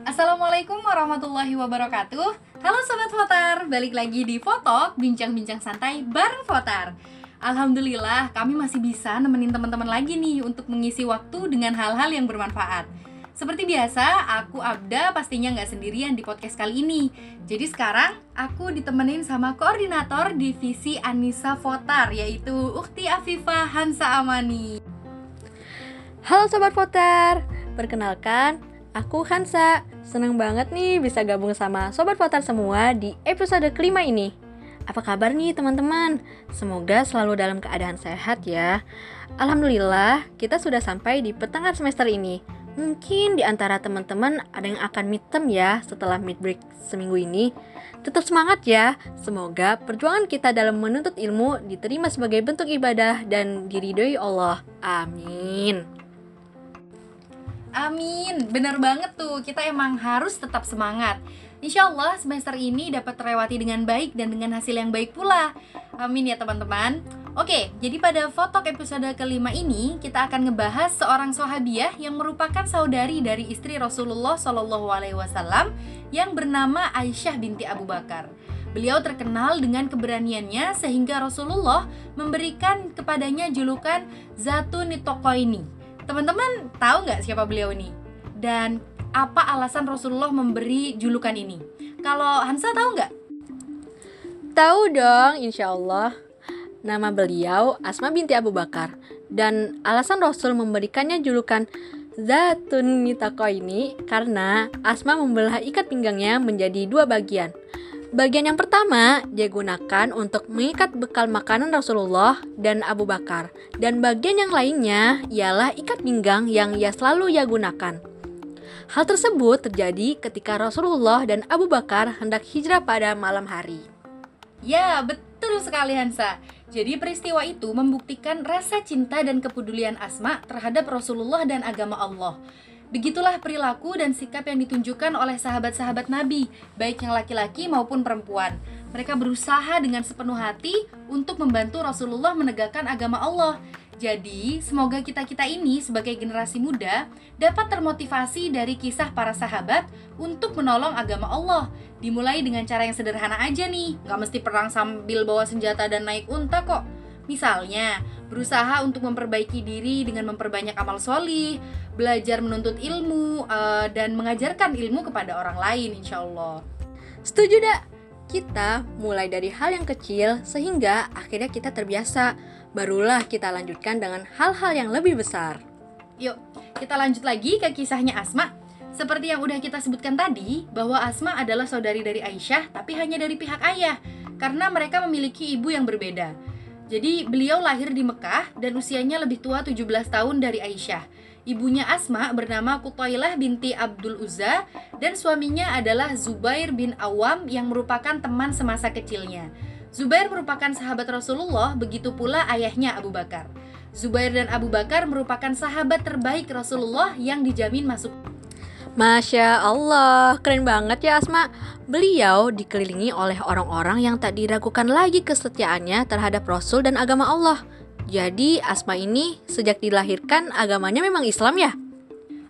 Assalamualaikum warahmatullahi wabarakatuh. Halo Sobat Fotar, balik lagi di Fotok Bincang-bincang santai bareng Fotar Alhamdulillah kami masih bisa nemenin teman-teman lagi nih Untuk mengisi waktu dengan hal-hal yang bermanfaat. Seperti biasa, aku Abda pastinya nggak sendirian di podcast kali ini. Jadi sekarang aku ditemenin sama koordinator divisi Anissa Fotar Yaitu Ukti Afifah Hansa Amani. Halo Sobat Fotar, perkenalkan Aku Hansa, senang banget nih bisa gabung sama Sobat Fotar semua di episode kelima ini. Apa kabar nih teman-teman? Semoga selalu dalam keadaan sehat ya. Alhamdulillah, kita sudah sampai di pertengahan semester ini. Mungkin di antara teman-teman ada yang akan midterm ya setelah mid break seminggu ini. Tetap semangat ya. Semoga perjuangan kita dalam menuntut ilmu diterima sebagai bentuk ibadah dan diridhoi Allah. Amin. Amin, bener banget tuh. Kita emang harus tetap semangat. Insya Allah semester ini dapat terlewati dengan baik dan dengan hasil yang baik pula. Amin ya teman-teman. Oke, jadi pada foto episode kelima ini kita akan ngebahas seorang sahabiah yang merupakan saudari dari istri Rasulullah Shallallahu Alaihi Wasallam yang bernama Aisyah binti Abu Bakar. Beliau terkenal dengan keberaniannya sehingga Rasulullah memberikan kepadanya julukan Zatun Nitokoini Teman-teman tahu nggak siapa beliau ini? Dan apa alasan Rasulullah memberi julukan ini? Kalau Hansa tahu nggak? Tahu dong, insya Allah. Nama beliau Asma binti Abu Bakar. Dan alasan Rasul memberikannya julukan Zatun Mitako ini karena Asma membelah ikat pinggangnya menjadi dua bagian. Bagian yang pertama dia gunakan untuk mengikat bekal makanan Rasulullah dan Abu Bakar. Dan bagian yang lainnya ialah ikat pinggang yang ia selalu ia gunakan. Hal tersebut terjadi ketika Rasulullah dan Abu Bakar hendak hijrah pada malam hari. Ya, betul sekali Hansa. Jadi peristiwa itu membuktikan rasa cinta dan kepedulian Asma terhadap Rasulullah dan agama Allah. Begitulah perilaku dan sikap yang ditunjukkan oleh sahabat-sahabat Nabi, baik yang laki-laki maupun perempuan. Mereka berusaha dengan sepenuh hati untuk membantu Rasulullah menegakkan agama Allah. Jadi, semoga kita-kita ini sebagai generasi muda dapat termotivasi dari kisah para sahabat untuk menolong agama Allah. Dimulai dengan cara yang sederhana aja nih, gak mesti perang sambil bawa senjata dan naik unta kok. Misalnya, berusaha untuk memperbaiki diri dengan memperbanyak amal solih, belajar menuntut ilmu, uh, dan mengajarkan ilmu kepada orang lain, insya Allah. Setuju, dak? Kita mulai dari hal yang kecil sehingga akhirnya kita terbiasa. Barulah kita lanjutkan dengan hal-hal yang lebih besar. Yuk, kita lanjut lagi ke kisahnya Asma. Seperti yang udah kita sebutkan tadi, bahwa Asma adalah saudari dari Aisyah, tapi hanya dari pihak ayah, karena mereka memiliki ibu yang berbeda. Jadi beliau lahir di Mekah dan usianya lebih tua 17 tahun dari Aisyah. Ibunya Asma bernama Kutailah binti Abdul Uzza dan suaminya adalah Zubair bin Awam yang merupakan teman semasa kecilnya. Zubair merupakan sahabat Rasulullah, begitu pula ayahnya Abu Bakar. Zubair dan Abu Bakar merupakan sahabat terbaik Rasulullah yang dijamin masuk Masya Allah, keren banget ya Asma. Beliau dikelilingi oleh orang-orang yang tak diragukan lagi kesetiaannya terhadap Rasul dan agama Allah. Jadi Asma ini sejak dilahirkan agamanya memang Islam ya?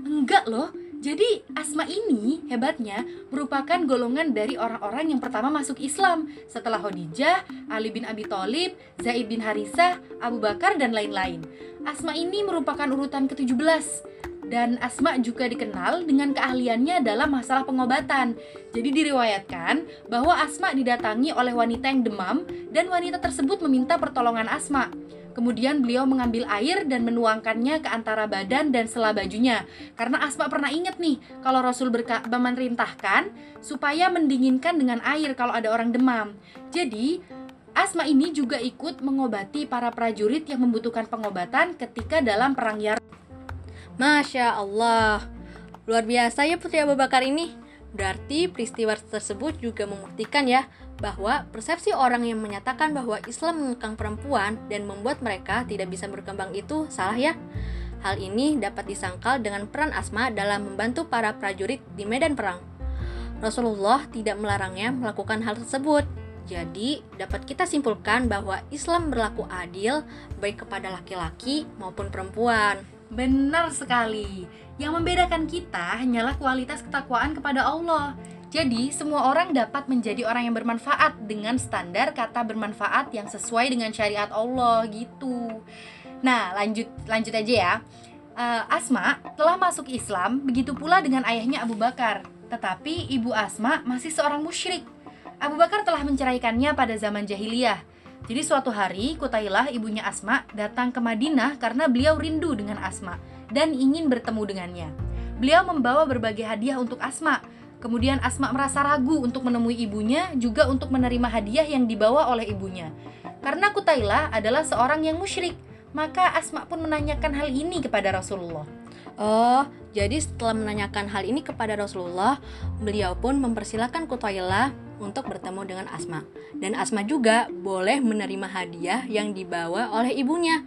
Enggak loh, jadi Asma ini hebatnya merupakan golongan dari orang-orang yang pertama masuk Islam setelah Khadijah, Ali bin Abi Thalib, Zaid bin Harisah, Abu Bakar dan lain-lain. Asma ini merupakan urutan ke-17 dan Asma juga dikenal dengan keahliannya dalam masalah pengobatan. Jadi diriwayatkan bahwa Asma didatangi oleh wanita yang demam dan wanita tersebut meminta pertolongan Asma. Kemudian beliau mengambil air dan menuangkannya ke antara badan dan sela bajunya. Karena Asma pernah ingat nih, kalau Rasul memerintahkan supaya mendinginkan dengan air kalau ada orang demam. Jadi, Asma ini juga ikut mengobati para prajurit yang membutuhkan pengobatan ketika dalam perang Yar. Masya Allah, luar biasa ya Putri Abu Bakar ini. Berarti peristiwa tersebut juga membuktikan ya bahwa persepsi orang yang menyatakan bahwa Islam mengekang perempuan dan membuat mereka tidak bisa berkembang itu salah ya. Hal ini dapat disangkal dengan peran Asma dalam membantu para prajurit di medan perang. Rasulullah tidak melarangnya melakukan hal tersebut. Jadi, dapat kita simpulkan bahwa Islam berlaku adil baik kepada laki-laki maupun perempuan. Benar sekali. Yang membedakan kita hanyalah kualitas ketakwaan kepada Allah. Jadi, semua orang dapat menjadi orang yang bermanfaat dengan standar kata bermanfaat yang sesuai dengan syariat Allah gitu. Nah, lanjut lanjut aja ya. Uh, Asma telah masuk Islam, begitu pula dengan ayahnya Abu Bakar. Tetapi ibu Asma masih seorang musyrik. Abu Bakar telah menceraikannya pada zaman jahiliyah. Jadi suatu hari Kutailah ibunya Asma datang ke Madinah karena beliau rindu dengan Asma dan ingin bertemu dengannya. Beliau membawa berbagai hadiah untuk Asma. Kemudian Asma merasa ragu untuk menemui ibunya juga untuk menerima hadiah yang dibawa oleh ibunya. Karena Kutailah adalah seorang yang musyrik, maka Asma pun menanyakan hal ini kepada Rasulullah. Oh, jadi setelah menanyakan hal ini kepada Rasulullah, beliau pun mempersilahkan Kutailah untuk bertemu dengan Asma. Dan Asma juga boleh menerima hadiah yang dibawa oleh ibunya.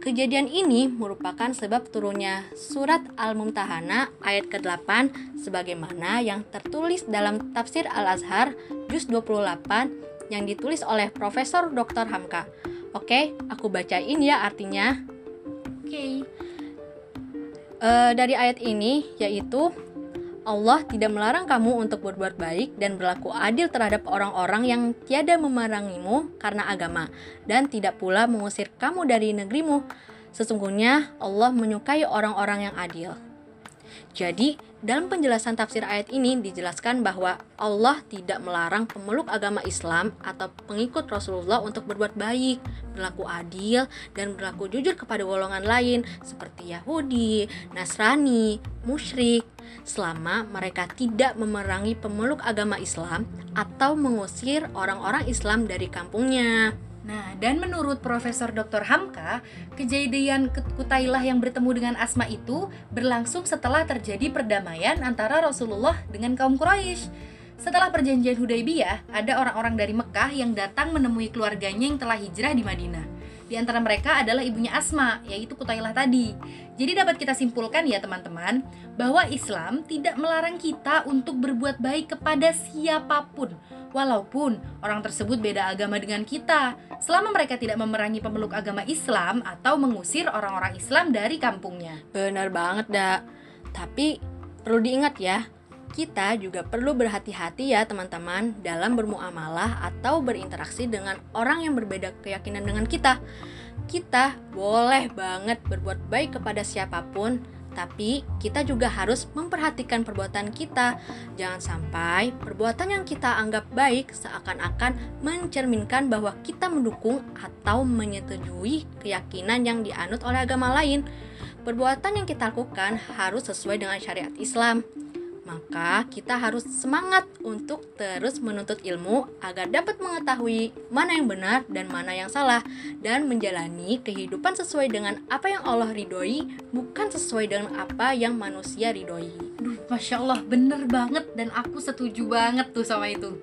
Kejadian ini merupakan sebab turunnya surat Al-Mumtahana ayat ke-8 sebagaimana yang tertulis dalam tafsir Al-Azhar juz 28 yang ditulis oleh Profesor Dr. Hamka. Oke, aku bacain ya artinya. Oke. Uh, dari ayat ini yaitu Allah tidak melarang kamu untuk berbuat baik dan berlaku adil terhadap orang-orang yang tiada memerangimu karena agama dan tidak pula mengusir kamu dari negerimu. Sesungguhnya Allah menyukai orang-orang yang adil. Jadi, dalam penjelasan tafsir ayat ini dijelaskan bahwa Allah tidak melarang pemeluk agama Islam atau pengikut Rasulullah untuk berbuat baik, berlaku adil, dan berlaku jujur kepada golongan lain seperti Yahudi, Nasrani, musyrik, selama mereka tidak memerangi pemeluk agama Islam atau mengusir orang-orang Islam dari kampungnya. Nah, dan menurut Profesor Dr. Hamka, kejadian Kutailah yang bertemu dengan Asma itu berlangsung setelah terjadi perdamaian antara Rasulullah dengan kaum Quraisy. Setelah perjanjian Hudaybiyah, ada orang-orang dari Mekah yang datang menemui keluarganya yang telah hijrah di Madinah. Di antara mereka adalah ibunya Asma, yaitu Kutailah tadi. Jadi dapat kita simpulkan ya teman-teman, bahwa Islam tidak melarang kita untuk berbuat baik kepada siapa pun, walaupun orang tersebut beda agama dengan kita, selama mereka tidak memerangi pemeluk agama Islam atau mengusir orang-orang Islam dari kampungnya. Benar banget, Dak. Tapi perlu diingat ya, kita juga perlu berhati-hati ya teman-teman dalam bermuamalah atau berinteraksi dengan orang yang berbeda keyakinan dengan kita. Kita boleh banget berbuat baik kepada siapa pun, tapi kita juga harus memperhatikan perbuatan kita. Jangan sampai perbuatan yang kita anggap baik seakan-akan mencerminkan bahwa kita mendukung atau menyetujui keyakinan yang dianut oleh agama lain. Perbuatan yang kita lakukan harus sesuai dengan syariat Islam maka kita harus semangat untuk terus menuntut ilmu agar dapat mengetahui mana yang benar dan mana yang salah dan menjalani kehidupan sesuai dengan apa yang Allah ridhoi bukan sesuai dengan apa yang manusia ridhoi. Duh, Masya Allah bener banget dan aku setuju banget tuh sama itu.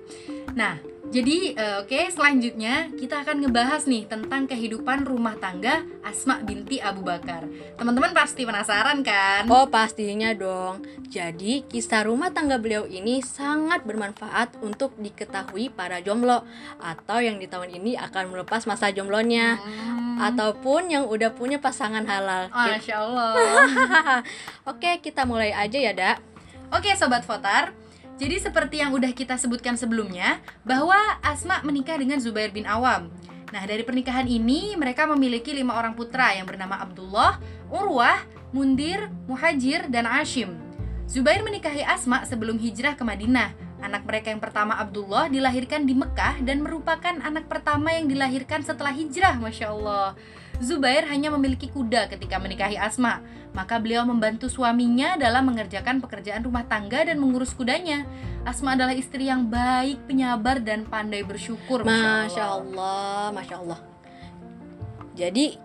Nah, jadi uh, oke okay, selanjutnya kita akan ngebahas nih tentang kehidupan rumah tangga Asma binti Abu Bakar. Teman-teman pasti penasaran kan? Oh pastinya dong. Jadi kisah rumah tangga beliau ini sangat bermanfaat untuk diketahui para jomblo atau yang di tahun ini akan melepas masa jomblonya hmm. ataupun yang udah punya pasangan halal. Masya Allah. oke kita mulai aja ya dak. Oke sobat votar. Jadi seperti yang udah kita sebutkan sebelumnya, bahwa Asma menikah dengan Zubair bin Awam. Nah, dari pernikahan ini mereka memiliki lima orang putra yang bernama Abdullah, Urwah, Mundir, Muhajir, dan Ashim. Zubair menikahi Asma sebelum hijrah ke Madinah. Anak mereka yang pertama Abdullah dilahirkan di Mekah dan merupakan anak pertama yang dilahirkan setelah hijrah, Masya Allah. Zubair hanya memiliki kuda ketika menikahi Asma, maka beliau membantu suaminya dalam mengerjakan pekerjaan rumah tangga dan mengurus kudanya. Asma adalah istri yang baik, penyabar, dan pandai bersyukur. Masya Allah, Masya Allah. Jadi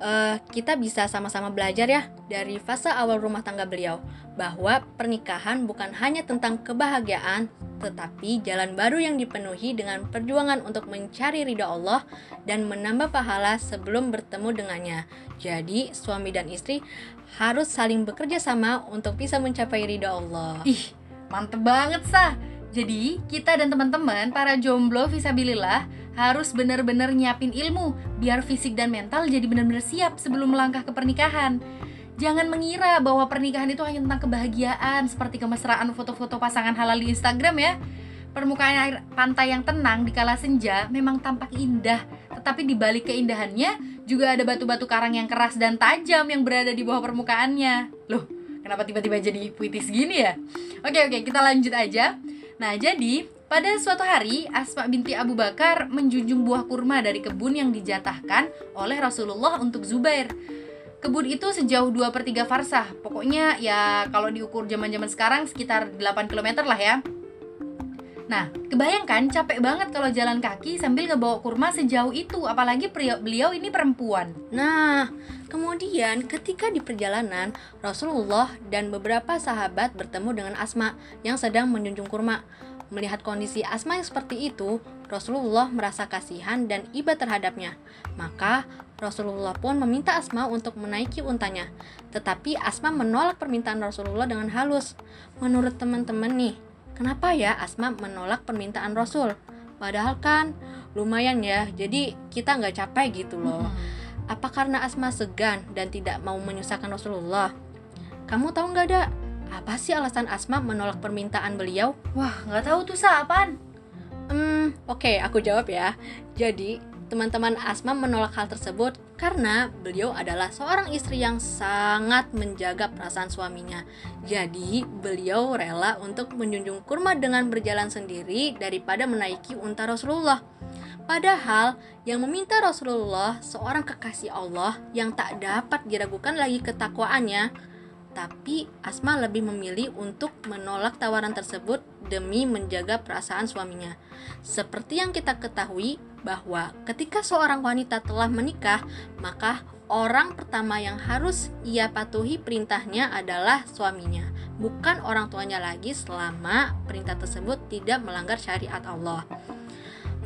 uh, kita bisa sama-sama belajar ya dari fase awal rumah tangga beliau bahwa pernikahan bukan hanya tentang kebahagiaan tetapi jalan baru yang dipenuhi dengan perjuangan untuk mencari ridha Allah dan menambah pahala sebelum bertemu dengannya. Jadi, suami dan istri harus saling bekerja sama untuk bisa mencapai ridha Allah. Ih, mantep banget, Sah. Jadi, kita dan teman-teman para jomblo visabilillah harus benar-benar nyiapin ilmu biar fisik dan mental jadi benar-benar siap sebelum melangkah ke pernikahan. Jangan mengira bahwa pernikahan itu hanya tentang kebahagiaan seperti kemesraan foto-foto pasangan halal di Instagram ya. Permukaan air pantai yang tenang di kala senja memang tampak indah, tetapi di balik keindahannya juga ada batu-batu karang yang keras dan tajam yang berada di bawah permukaannya. Loh, kenapa tiba-tiba jadi puitis gini ya? Oke oke, kita lanjut aja. Nah, jadi pada suatu hari Asma binti Abu Bakar menjunjung buah kurma dari kebun yang dijatahkan oleh Rasulullah untuk Zubair. Kebun itu sejauh 2 per 3 farsah. Pokoknya ya kalau diukur zaman zaman sekarang sekitar 8 km lah ya Nah, kebayangkan capek banget kalau jalan kaki sambil ngebawa kurma sejauh itu, apalagi beliau ini perempuan. Nah, kemudian ketika di perjalanan, Rasulullah dan beberapa sahabat bertemu dengan Asma yang sedang menjunjung kurma. Melihat kondisi Asma yang seperti itu, Rasulullah merasa kasihan dan iba terhadapnya. Maka Rasulullah pun meminta Asma untuk menaiki untanya. Tetapi Asma menolak permintaan Rasulullah dengan halus. Menurut teman-teman nih, kenapa ya Asma menolak permintaan Rasul? Padahal kan lumayan ya, jadi kita nggak capek gitu loh. Apa karena Asma segan dan tidak mau menyusahkan Rasulullah? Kamu tahu nggak ada? Apa sih alasan Asma menolak permintaan beliau? Wah, nggak tahu tuh sapan. Hmm, oke, okay, aku jawab ya. Jadi, Teman-teman Asma menolak hal tersebut karena beliau adalah seorang istri yang sangat menjaga perasaan suaminya. Jadi, beliau rela untuk menjunjung kurma dengan berjalan sendiri daripada menaiki unta Rasulullah. Padahal yang meminta Rasulullah seorang kekasih Allah yang tak dapat diragukan lagi ketakwaannya, tapi Asma lebih memilih untuk menolak tawaran tersebut demi menjaga perasaan suaminya. Seperti yang kita ketahui, bahwa ketika seorang wanita telah menikah, maka orang pertama yang harus ia patuhi perintahnya adalah suaminya, bukan orang tuanya lagi selama perintah tersebut tidak melanggar syariat Allah.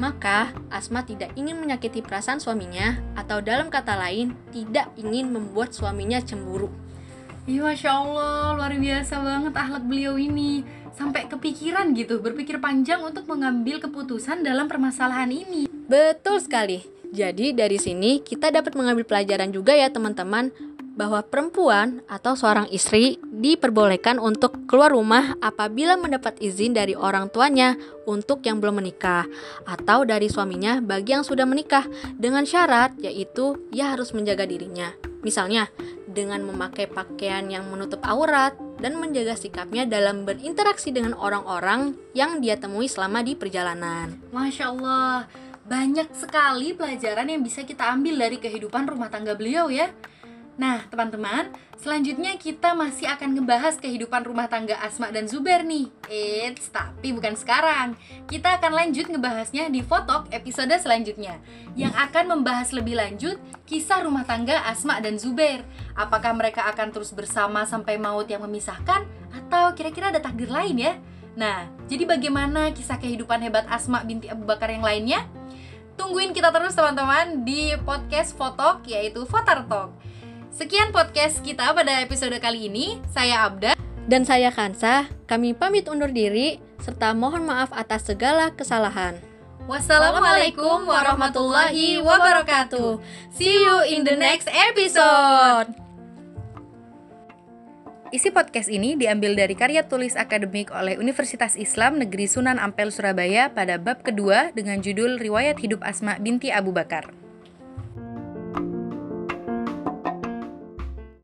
Maka Asma tidak ingin menyakiti perasaan suaminya atau dalam kata lain tidak ingin membuat suaminya cemburu. Iya Masya Allah, luar biasa banget ahlak beliau ini Sampai kepikiran gitu, berpikir panjang untuk mengambil keputusan dalam permasalahan ini Betul sekali. Jadi dari sini kita dapat mengambil pelajaran juga ya teman-teman bahwa perempuan atau seorang istri diperbolehkan untuk keluar rumah apabila mendapat izin dari orang tuanya untuk yang belum menikah atau dari suaminya bagi yang sudah menikah dengan syarat yaitu ia harus menjaga dirinya. Misalnya dengan memakai pakaian yang menutup aurat dan menjaga sikapnya dalam berinteraksi dengan orang-orang yang dia temui selama di perjalanan. Masya Allah, banyak sekali pelajaran yang bisa kita ambil dari kehidupan rumah tangga beliau ya. Nah, teman-teman, selanjutnya kita masih akan ngebahas kehidupan rumah tangga Asma dan Zuber nih. Eits, tapi bukan sekarang. Kita akan lanjut ngebahasnya di Fotok episode selanjutnya yang akan membahas lebih lanjut kisah rumah tangga Asma dan Zuber. Apakah mereka akan terus bersama sampai maut yang memisahkan atau kira-kira ada takdir lain ya? Nah, jadi bagaimana kisah kehidupan hebat Asma binti Abu Bakar yang lainnya? Tungguin kita terus teman-teman di podcast Fotok yaitu Fotar Talk. Sekian podcast kita pada episode kali ini. Saya Abda dan saya Kansa. Kami pamit undur diri serta mohon maaf atas segala kesalahan. Wassalamualaikum warahmatullahi wabarakatuh. See you in the next episode. Isi podcast ini diambil dari karya tulis akademik oleh Universitas Islam Negeri Sunan Ampel Surabaya pada bab kedua dengan judul Riwayat Hidup Asma binti Abu Bakar.